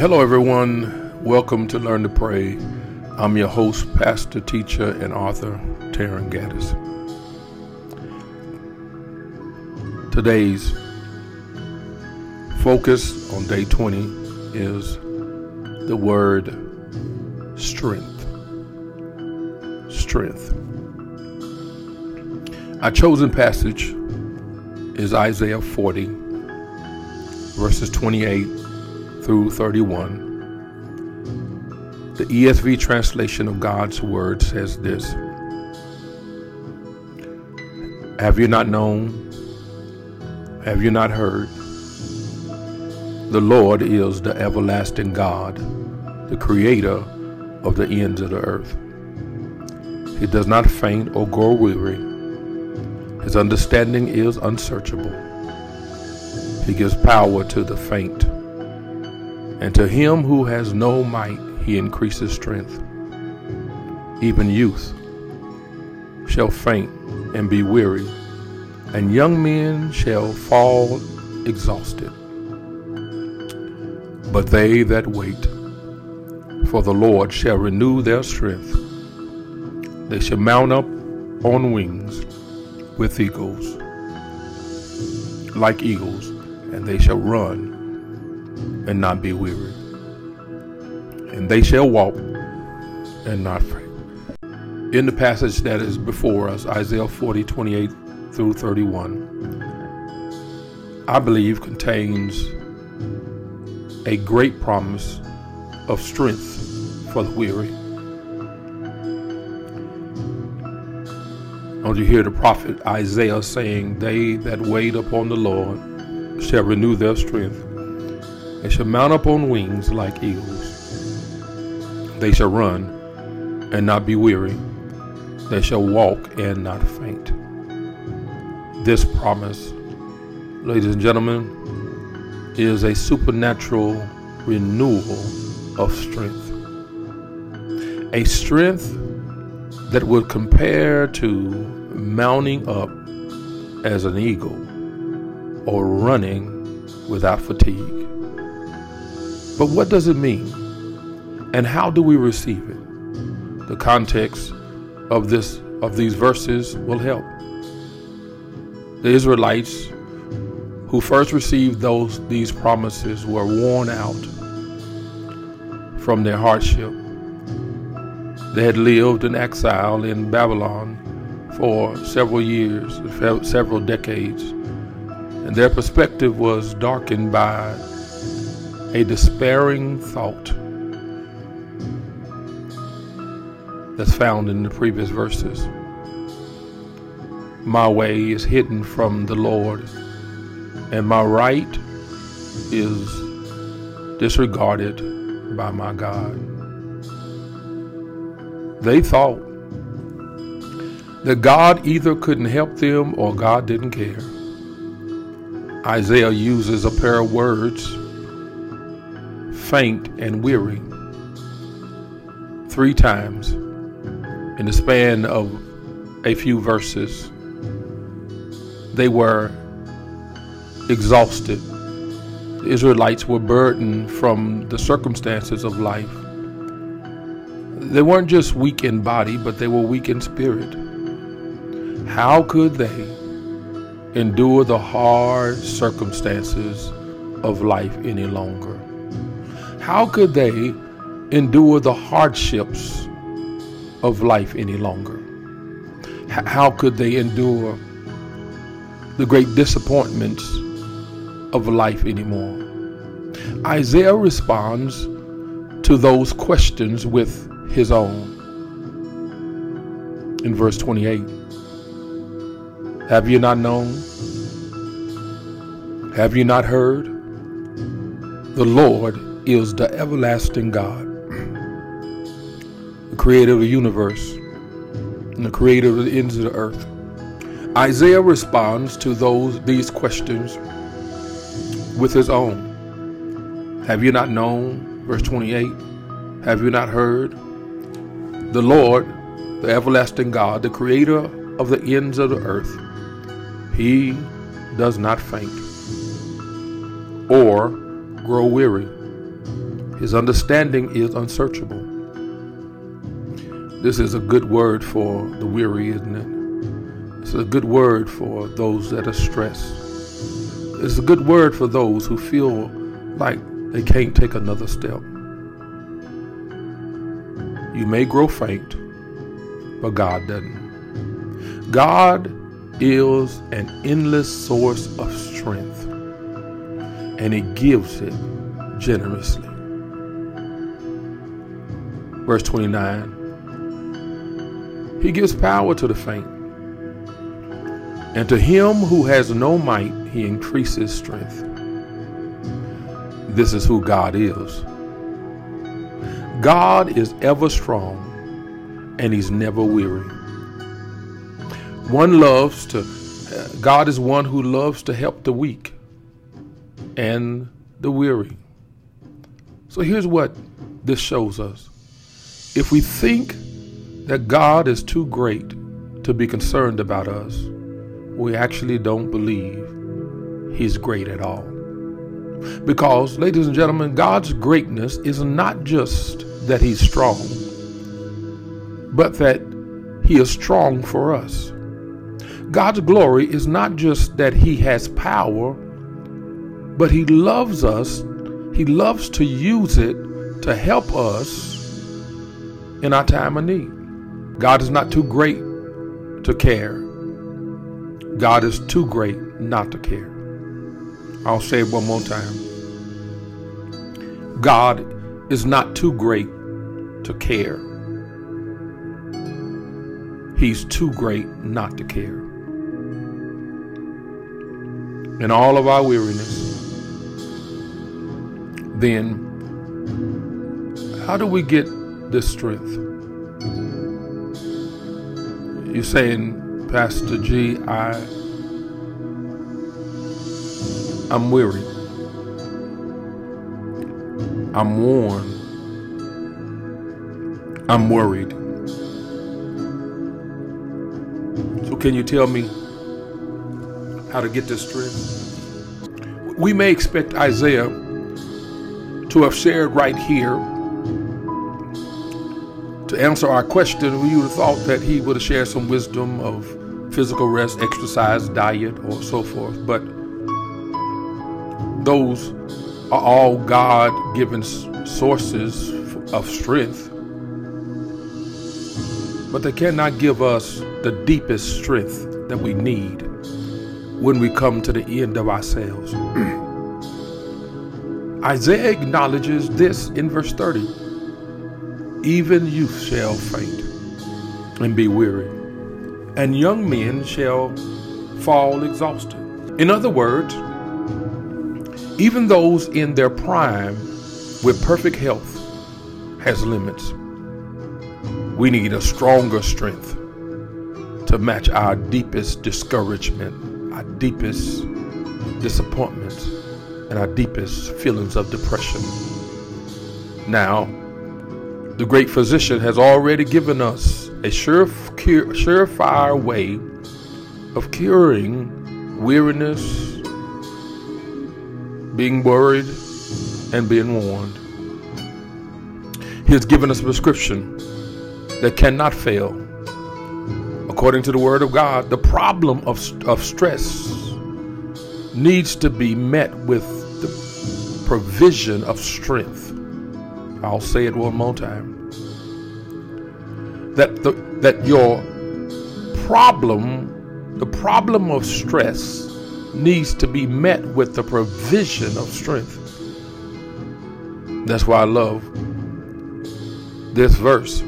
Hello, everyone. Welcome to Learn to Pray. I'm your host, pastor, teacher, and author, Taryn Gaddis. Today's focus on day 20 is the word strength. Strength. Our chosen passage is Isaiah 40, verses 28 through 31. The ESV translation of God's word says this Have you not known? Have you not heard? The Lord is the everlasting God, the creator of the ends of the earth. He does not faint or grow weary. His understanding is unsearchable. He gives power to the faint and to him who has no might, he increases strength. Even youth shall faint and be weary, and young men shall fall exhausted. But they that wait for the Lord shall renew their strength. They shall mount up on wings with eagles, like eagles, and they shall run and not be weary. And they shall walk and not faint. In the passage that is before us, Isaiah 40, 28 through 31, I believe contains a great promise of strength for the weary. Don't you hear the prophet Isaiah saying, They that wait upon the Lord shall renew their strength. They shall mount up on wings like eagles. They shall run and not be weary. They shall walk and not faint. This promise, ladies and gentlemen, is a supernatural renewal of strength. A strength that would compare to mounting up as an eagle or running without fatigue. But what does it mean? And how do we receive it? The context of this of these verses will help. The Israelites who first received those these promises were worn out from their hardship. They had lived in exile in Babylon for several years, several decades, and their perspective was darkened by a despairing thought that's found in the previous verses. My way is hidden from the Lord, and my right is disregarded by my God. They thought that God either couldn't help them or God didn't care. Isaiah uses a pair of words faint and weary three times in the span of a few verses. They were exhausted. The Israelites were burdened from the circumstances of life. They weren't just weak in body, but they were weak in spirit. How could they endure the hard circumstances of life any longer? How could they endure the hardships of life any longer? How could they endure the great disappointments of life anymore? Isaiah responds to those questions with his own. In verse 28, have you not known? Have you not heard? The Lord is the everlasting God, the creator of the universe and the creator of the ends of the earth. Isaiah responds to those these questions with his own. Have you not known? Verse 28. Have you not heard? The Lord, the everlasting God, the creator of the ends of the earth, he does not faint or grow weary. His understanding is unsearchable. This is a good word for the weary, isn't it? It's a good word for those that are stressed. It's a good word for those who feel like they can't take another step. You may grow faint, but God doesn't. God is an endless source of strength, and He gives it generously. Verse 29 He gives power to the faint, and to him who has no might, He increases strength. This is who God is. God is ever strong and he's never weary. One loves to, uh, God is one who loves to help the weak and the weary. So here's what this shows us. If we think that God is too great to be concerned about us, we actually don't believe he's great at all. Because, ladies and gentlemen, God's greatness is not just that he's strong, but that he is strong for us. God's glory is not just that he has power, but he loves us. He loves to use it to help us in our time of need. God is not too great to care. God is too great not to care. I'll say it one more time. God is not too great to care. He's too great not to care. In all of our weariness, then how do we get this strength? You're saying, Pastor G, I I'm weary. I'm worn. I'm worried. So, can you tell me how to get this strength? We may expect Isaiah to have shared right here to answer our question. We would have thought that he would have shared some wisdom of physical rest, exercise, diet, or so forth. But those are all God given sources of strength. But they cannot give us the deepest strength that we need when we come to the end of ourselves. Isaiah acknowledges this in verse 30 Even youth shall faint and be weary, and young men shall fall exhausted. In other words, even those in their prime with perfect health has limits. We need a stronger strength to match our deepest discouragement, our deepest disappointment, and our deepest feelings of depression. Now, the great physician has already given us a sure, surefire way of curing weariness, being worried, and being warned. He has given us a prescription that cannot fail. According to the Word of God, the problem of, of stress needs to be met with the provision of strength. I'll say it one more time. That the, that your problem, the problem of stress, needs to be met with the provision of strength. That's why I love this verse.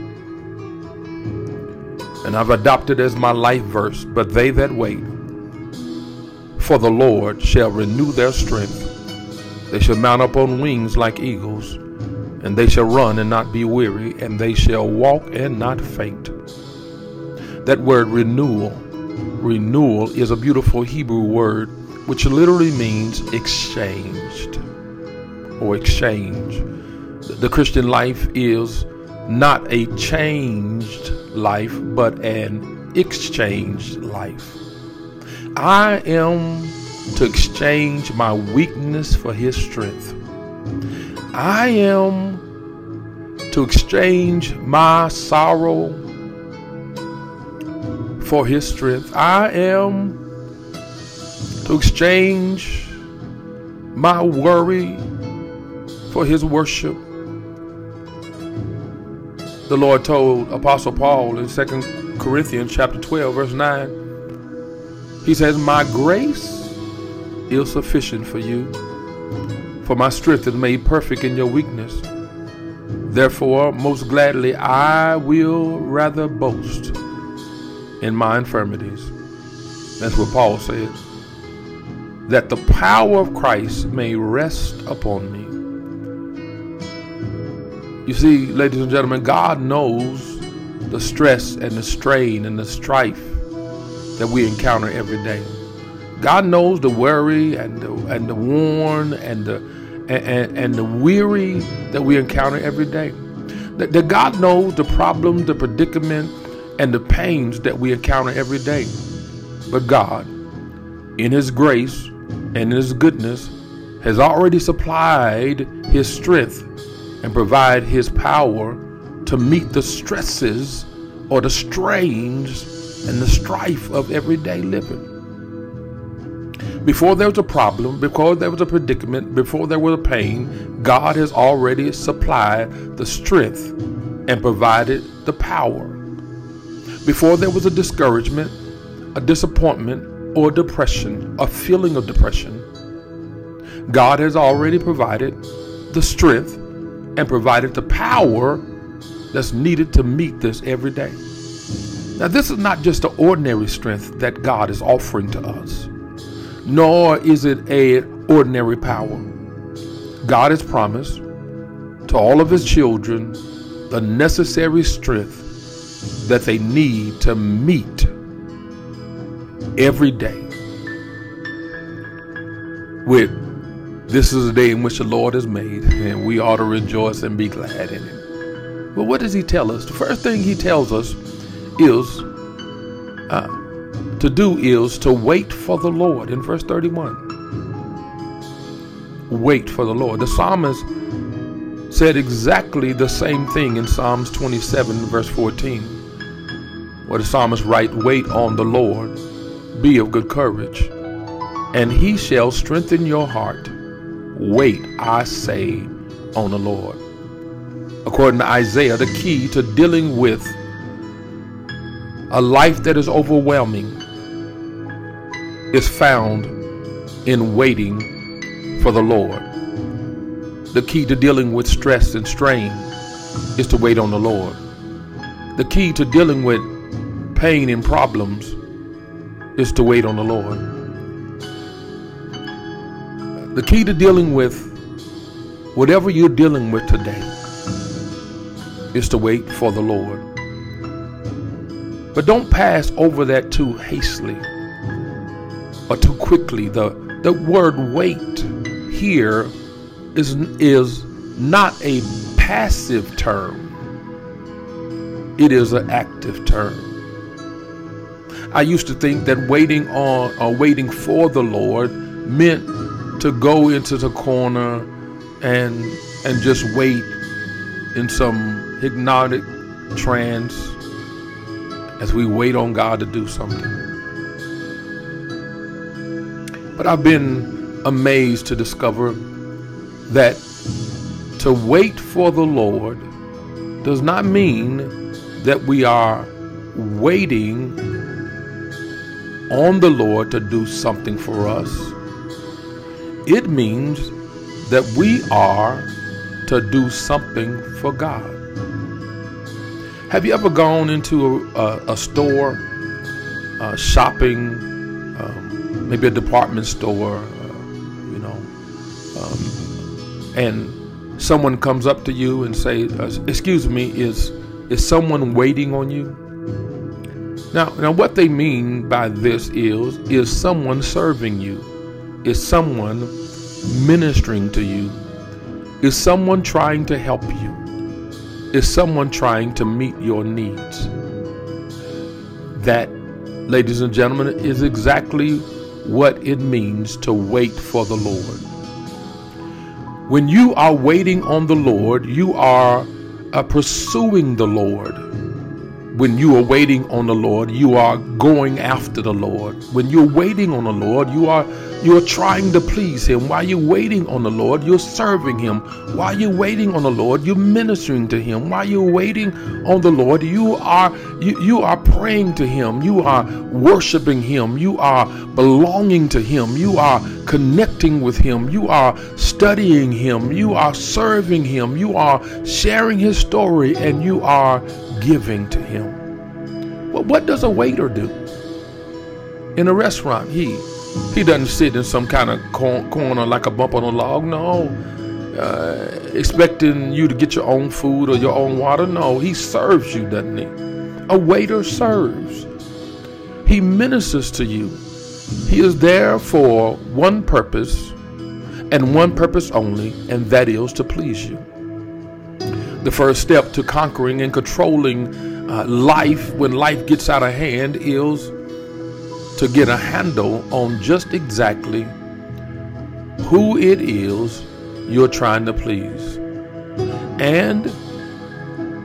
And I've adopted as my life verse, but they that wait for the Lord shall renew their strength. They shall mount up on wings like eagles, and they shall run and not be weary, and they shall walk and not faint. That word renewal renewal is a beautiful Hebrew word which literally means exchanged or exchange. The Christian life is not a changed life, but an exchanged life. I am to exchange my weakness for his strength. I am to exchange my sorrow for his strength. I am to exchange my worry for his worship. The Lord told Apostle Paul in 2 Corinthians chapter 12 verse 9. He says, "My grace is sufficient for you, for my strength is made perfect in your weakness." Therefore, most gladly, I will rather boast in my infirmities. That's what Paul said. That the power of Christ may rest upon me. You see, ladies and gentlemen, God knows the stress and the strain and the strife that we encounter every day. God knows the worry and the, and the worn and the and, and the weary that we encounter every day. That, that God knows the problem, the predicament, and the pains that we encounter every day. But God, in His grace and in His goodness, has already supplied His strength and provide His power to meet the stresses or the strains and the strife of everyday living. Before there was a problem, before there was a predicament, before there was a pain, God has already supplied the strength and provided the power. Before there was a discouragement, a disappointment, or depression, a feeling of depression, God has already provided the strength and provided the power that's needed to meet this every day. Now, this is not just the ordinary strength that God is offering to us nor is it a ordinary power. God has promised to all of his children the necessary strength that they need to meet every day with this is a day in which the Lord has made, and we ought to rejoice and be glad in it. But what does he tell us? The first thing he tells us is uh, to do is to wait for the Lord in verse 31. Wait for the Lord. The psalmist said exactly the same thing in Psalms 27, verse 14, where the psalmist writes, Wait on the Lord, be of good courage, and he shall strengthen your heart. Wait, I say, on the Lord. According to Isaiah, the key to dealing with a life that is overwhelming is found in waiting for the Lord. The key to dealing with stress and strain is to wait on the Lord. The key to dealing with pain and problems is to wait on the Lord. The key to dealing with whatever you're dealing with today is to wait for the Lord. But don't pass over that too hastily or too quickly. The, the word wait here is, is not a passive term, it is an active term. I used to think that waiting on or waiting for the Lord meant to go into the corner and and just wait in some hypnotic trance as we wait on God to do something. But I've been amazed to discover that to wait for the Lord does not mean that we are waiting on the Lord to do something for us. It means that we are to do something for God. Have you ever gone into a, a, a store uh, shopping maybe a department store, uh, you know, um, and someone comes up to you and say, uh, "Excuse me, is is someone waiting on you?" Now, now, what they mean by this is is someone serving you, is someone ministering to you, is someone trying to help you, is someone trying to meet your needs. That, ladies and gentlemen, is exactly what it means to wait for the Lord. When you are waiting on the Lord, you are uh, pursuing the Lord. When you are waiting on the Lord, you are going after the Lord. When you're waiting on the Lord, you are you're trying to please Him. While you're waiting on the Lord, you're serving Him. While you're waiting on the Lord, you're ministering to Him. While you're waiting on the Lord, you are you, you are praying to Him. You are worshiping Him. You are belonging to Him. You are connecting with Him. You are studying Him. You are serving Him. You are sharing His story, and you are giving to Him. Well, what does a waiter do in a restaurant? He he doesn't sit in some kind of corner like a bump on a log. No. Uh, expecting you to get your own food or your own water. No, he serves you, doesn't he? A waiter serves. He ministers to you. He is there for one purpose and one purpose only, and that is to please you. The first step to conquering and controlling uh, life when life gets out of hand is to get a handle on just exactly who it is you're trying to please and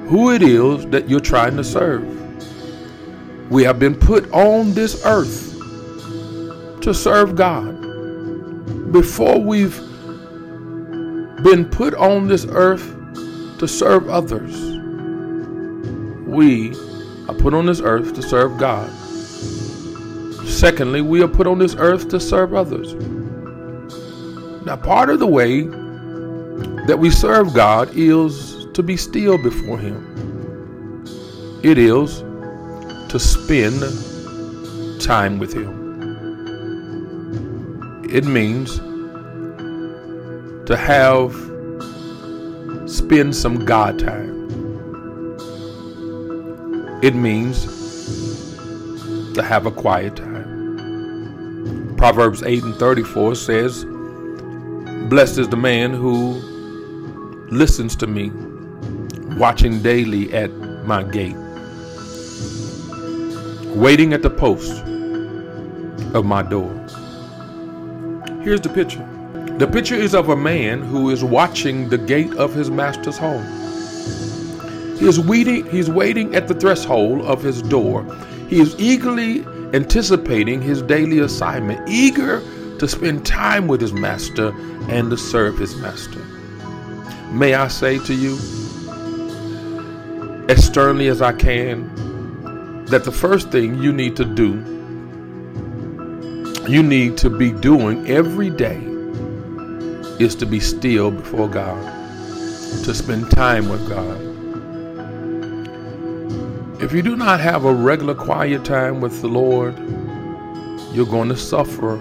who it is that you're trying to serve. We have been put on this earth to serve God. Before we've been put on this earth to serve others, we are put on this earth to serve God. Secondly, we are put on this earth to serve others. Now, part of the way that we serve God is to be still before Him, it is to spend time with Him. It means to have spend some God time. It means to have a quiet time. Proverbs 8 and 34 says, Blessed is the man who listens to me, watching daily at my gate, waiting at the post of my door. Here's the picture. The picture is of a man who is watching the gate of his master's home. He is waiting, he's waiting at the threshold of his door. He is eagerly anticipating his daily assignment, eager to spend time with his master and to serve his master. May I say to you, as sternly as I can, that the first thing you need to do, you need to be doing every day, is to be still before God, to spend time with God. If you do not have a regular quiet time with the Lord, you're going to suffer.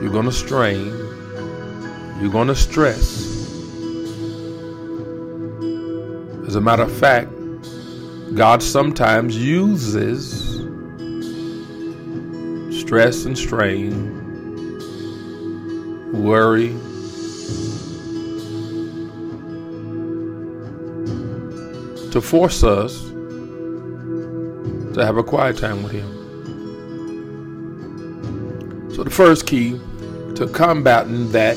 You're going to strain. You're going to stress. As a matter of fact, God sometimes uses stress and strain, worry, to force us to have a quiet time with Him. So, the first key to combating that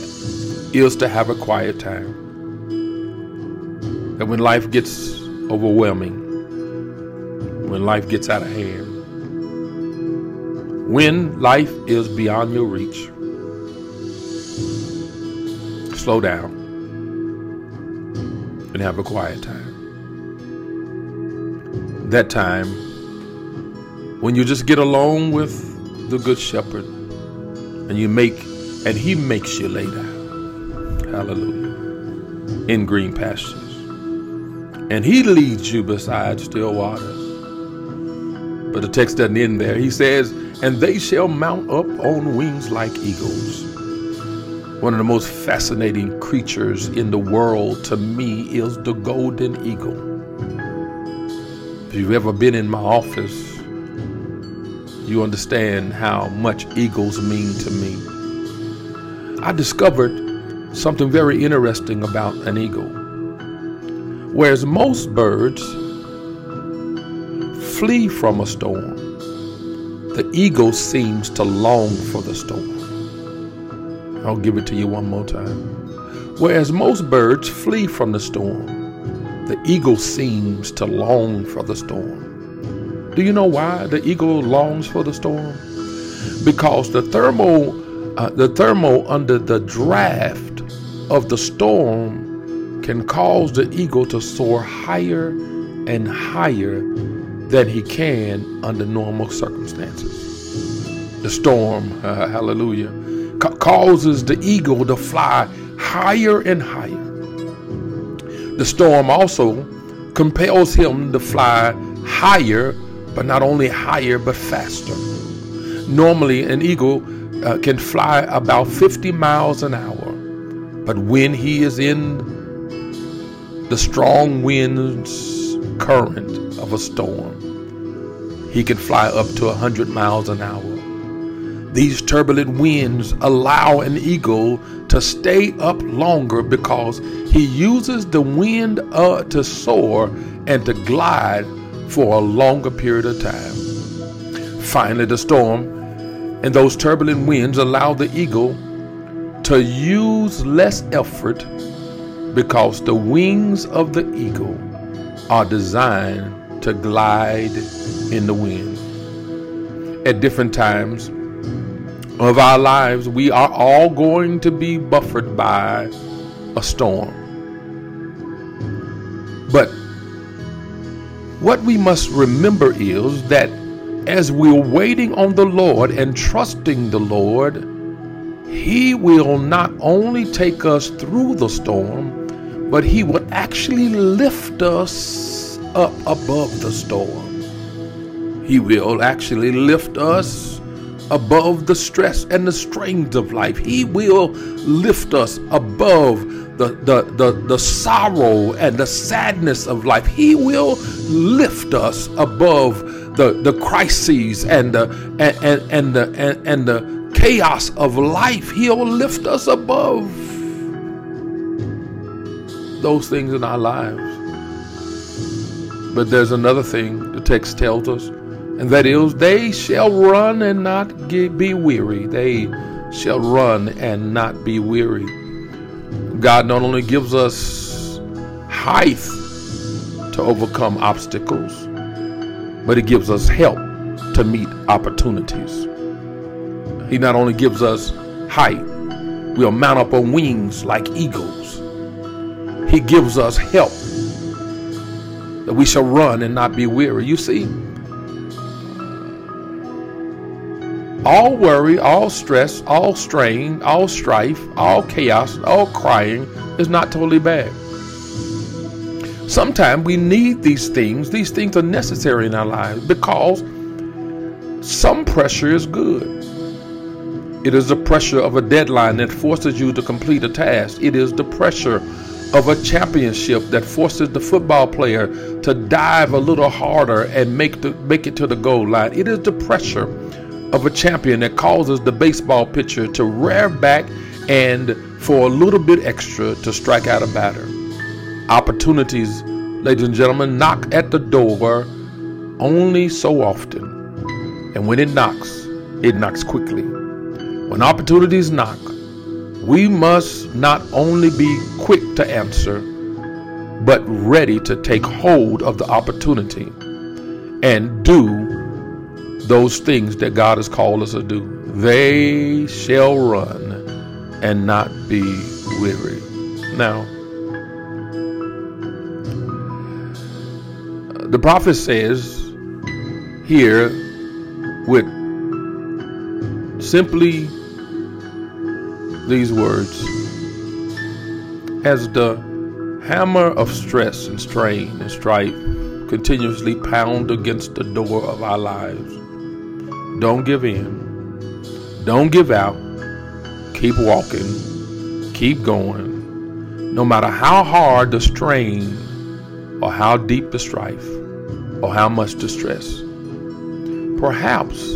is to have a quiet time. That when life gets overwhelming, when life gets out of hand, when life is beyond your reach, slow down and have a quiet time that time when you just get along with the good shepherd and you make and he makes you lay down. Hallelujah. In green pastures. And he leads you beside still waters. But the text doesn't end there. He says and they shall mount up on wings like eagles. One of the most fascinating creatures in the world to me is the golden eagle if you've ever been in my office, you understand how much eagles mean to me. I discovered something very interesting about an eagle. Whereas most birds flee from a storm, the eagle seems to long for the storm. I'll give it to you one more time. Whereas most birds flee from the storm, the eagle seems to long for the storm. Do you know why the eagle longs for the storm? Because the thermal, uh, the thermal under the draft of the storm can cause the eagle to soar higher and higher than he can under normal circumstances. The storm, uh, hallelujah, ca- causes the eagle to fly higher and higher. The storm also compels him to fly higher, but not only higher, but faster. Normally, an eagle uh, can fly about 50 miles an hour, but when he is in the strong winds current of a storm, he can fly up to 100 miles an hour. These turbulent winds allow an eagle to stay up longer because he uses the wind uh, to soar and to glide for a longer period of time. Finally, the storm and those turbulent winds allow the eagle to use less effort because the wings of the eagle are designed to glide in the wind. At different times, of our lives, we are all going to be buffered by a storm. But what we must remember is that as we're waiting on the Lord and trusting the Lord, He will not only take us through the storm, but He will actually lift us up above the storm. He will actually lift us above the stress and the strains of life. He will lift us above the, the, the, the sorrow and the sadness of life. He will lift us above the, the crises and the and, and, and the and, and the chaos of life. He'll lift us above those things in our lives. But there's another thing the text tells us and that is, they shall run and not be weary. They shall run and not be weary. God not only gives us height to overcome obstacles, but He gives us help to meet opportunities. He not only gives us height, we'll mount up on wings like eagles. He gives us help that we shall run and not be weary. You see, all worry, all stress, all strain, all strife, all chaos, all crying is not totally bad. Sometimes we need these things. These things are necessary in our lives because some pressure is good. It is the pressure of a deadline that forces you to complete a task. It is the pressure of a championship that forces the football player to dive a little harder and make the make it to the goal line. It is the pressure of a champion that causes the baseball pitcher to rear back and for a little bit extra to strike out a batter. Opportunities, ladies and gentlemen, knock at the door only so often. And when it knocks, it knocks quickly. When opportunities knock, we must not only be quick to answer, but ready to take hold of the opportunity and do those things that God has called us to do. They shall run and not be weary. Now, the prophet says here with simply these words as the hammer of stress and strain and strife continuously pound against the door of our lives don't give in. Don't give out. Keep walking. Keep going. No matter how hard the strain, or how deep the strife, or how much the stress. Perhaps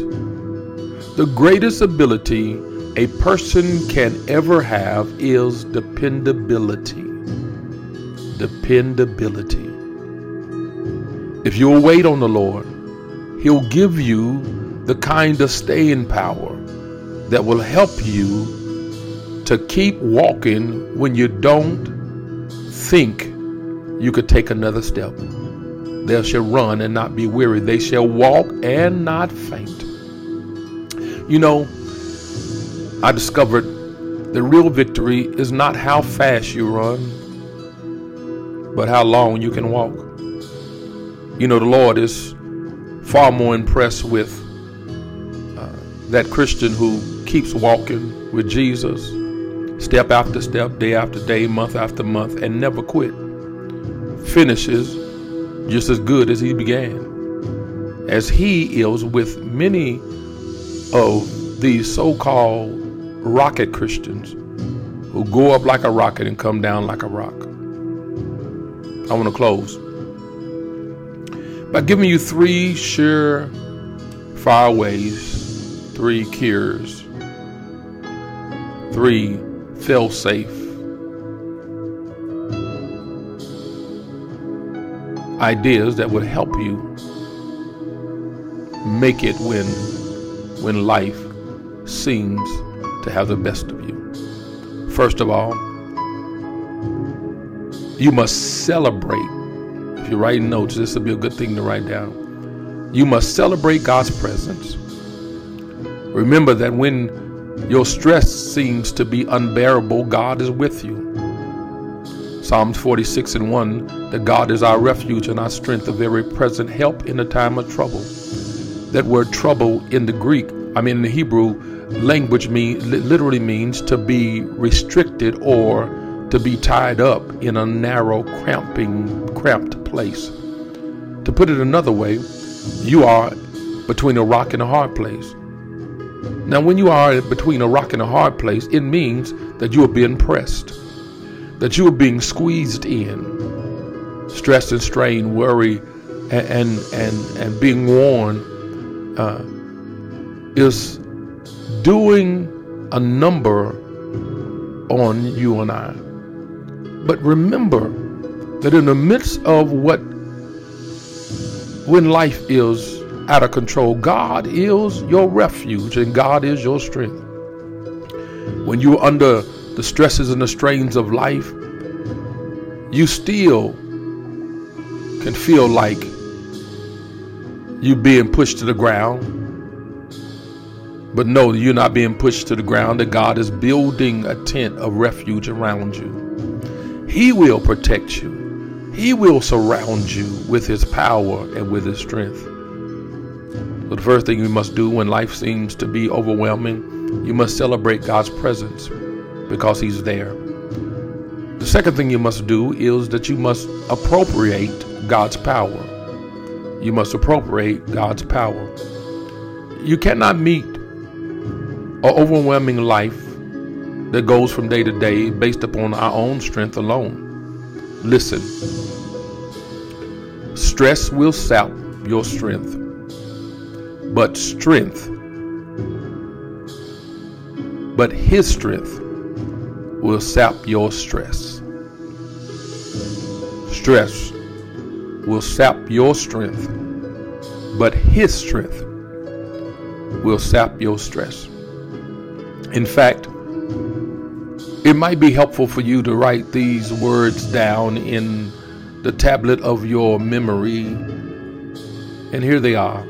the greatest ability a person can ever have is dependability. Dependability. If you'll wait on the Lord, He'll give you the kind of staying power that will help you to keep walking when you don't think you could take another step. They shall run and not be weary. They shall walk and not faint. You know, I discovered the real victory is not how fast you run, but how long you can walk. You know, the Lord is far more impressed with that Christian who keeps walking with Jesus step after step, day after day, month after month, and never quit. Finishes just as good as he began. As he is with many of these so called rocket Christians who go up like a rocket and come down like a rock. I want to close by giving you three sure fire ways, three cures, three fail safe ideas that would help you make it when when life seems to have the best of you. First of all, you must celebrate. If you're writing notes, this would be a good thing to write down. You must celebrate God's presence. Remember that when your stress seems to be unbearable, God is with you. Psalms 46 and 1 that God is our refuge and our strength, a very present help in the time of trouble. That word trouble in the Greek, I mean in the Hebrew language, mean, literally means to be restricted or to be tied up in a narrow, cramping, cramped place. To put it another way, you are between a rock and a hard place. Now, when you are between a rock and a hard place, it means that you are being pressed, that you are being squeezed in. Stress and strain, worry, and and and, and being worn uh, is doing a number on you and I. But remember that in the midst of what when life is out of control. God is your refuge and God is your strength. When you're under the stresses and the strains of life, you still can feel like you're being pushed to the ground. But no, you're not being pushed to the ground, that God is building a tent of refuge around you. He will protect you. He will surround you with his power and with his strength. So the first thing you must do when life seems to be overwhelming, you must celebrate God's presence because He's there. The second thing you must do is that you must appropriate God's power. You must appropriate God's power. You cannot meet an overwhelming life that goes from day to day based upon our own strength alone. Listen, stress will sap your strength but strength. But His strength will sap your stress. Stress will sap your strength, but His strength will sap your stress. In fact, it might be helpful for you to write these words down in the tablet of your memory. And here they are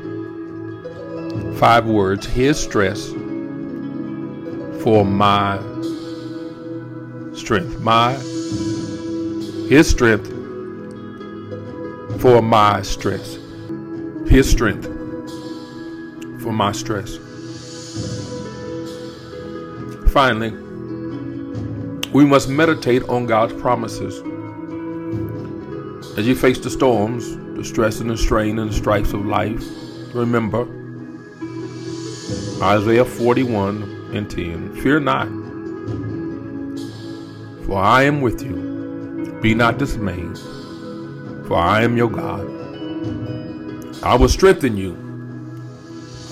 five words his stress for my strength. My his strength for my stress. His strength for my stress. Finally we must meditate on God's promises. As you face the storms the stress and the strain and the stripes of life remember Isaiah 41 and 10. Fear not, for I am with you. Be not dismayed, for I am your God. I will strengthen you.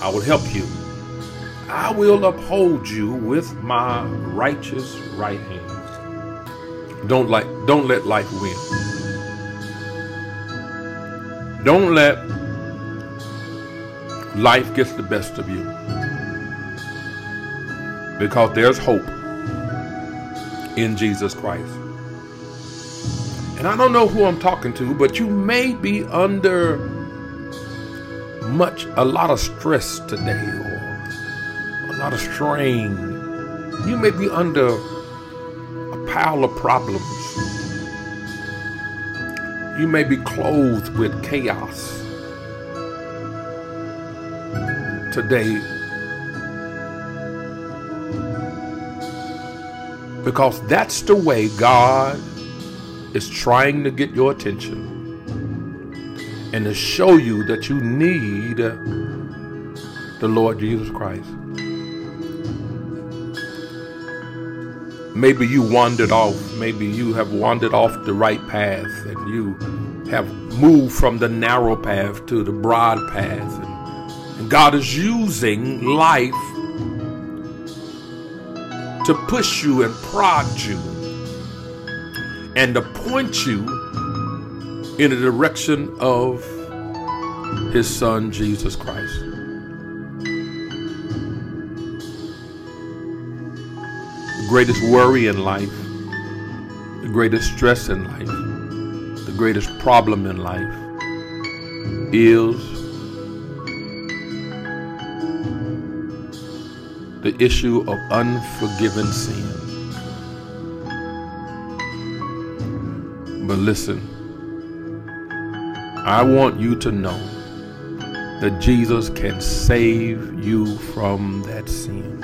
I will help you. I will uphold you with my righteous right hand. Don't like don't let life win. Don't let life gets the best of you because there's hope. in Jesus Christ. And I don't know who I'm talking to, but you may be under much, a lot of stress today or a lot of strain. You may be under a pile of problems. You may be clothed with chaos today because that's the way God is trying to get your attention and to show you that you need the Lord Jesus Christ. Maybe you wandered off, maybe you have wandered off the right path and you have moved from the narrow path to the broad path. And, God is using life to push you and prod you and to point you in the direction of his son Jesus Christ. The greatest worry in life, the greatest stress in life, the greatest problem in life is the issue of unforgiven sin. But listen, I want you to know that Jesus can save you from that sin.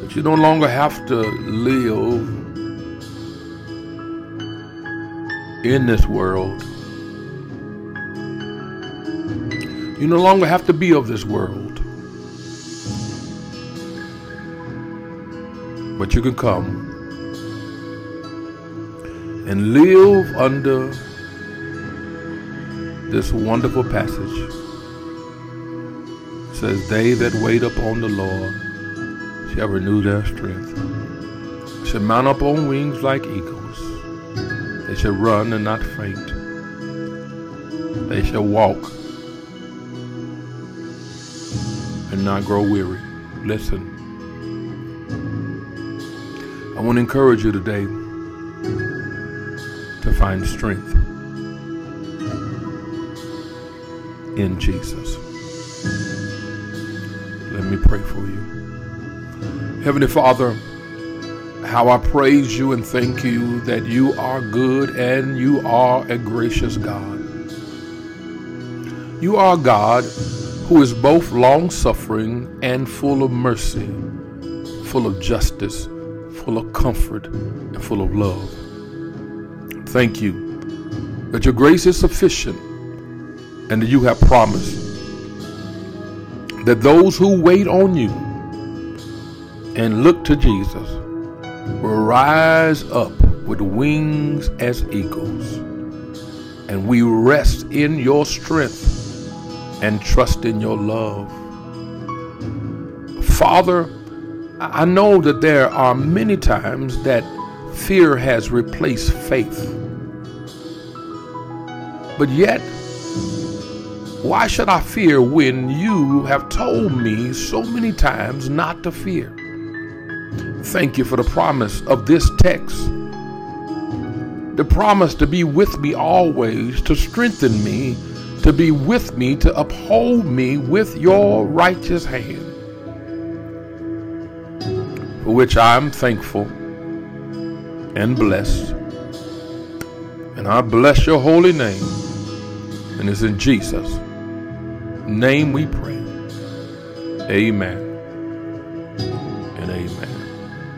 That you no longer have to live in this world. You no longer have to be of this world. But you can come and live under this wonderful passage. It says, They that wait upon the Lord shall renew their strength, shall mount up on wings like eagles. They shall run and not faint. They shall walk and not grow weary. Listen. Want to encourage you today to find strength in Jesus. Let me pray for you. Heavenly Father, how I praise you and thank you that you are good and you are a gracious God. You are God who is both long suffering and full of mercy, full of justice full of comfort and full of love. Thank you that your grace is sufficient and that you have promised that those who wait on you and look to Jesus will rise up with wings as eagles. And we rest in your strength and trust in your love. Father, I know that there are many times that fear has replaced faith. But yet, why should I fear when you have told me so many times not to fear? Thank you for the promise of this text. The promise to be with me always, to strengthen me, to be with me, to uphold me with your righteous hand for which I am thankful and blessed. And I bless your holy name. And it's in Jesus' name we pray. Amen.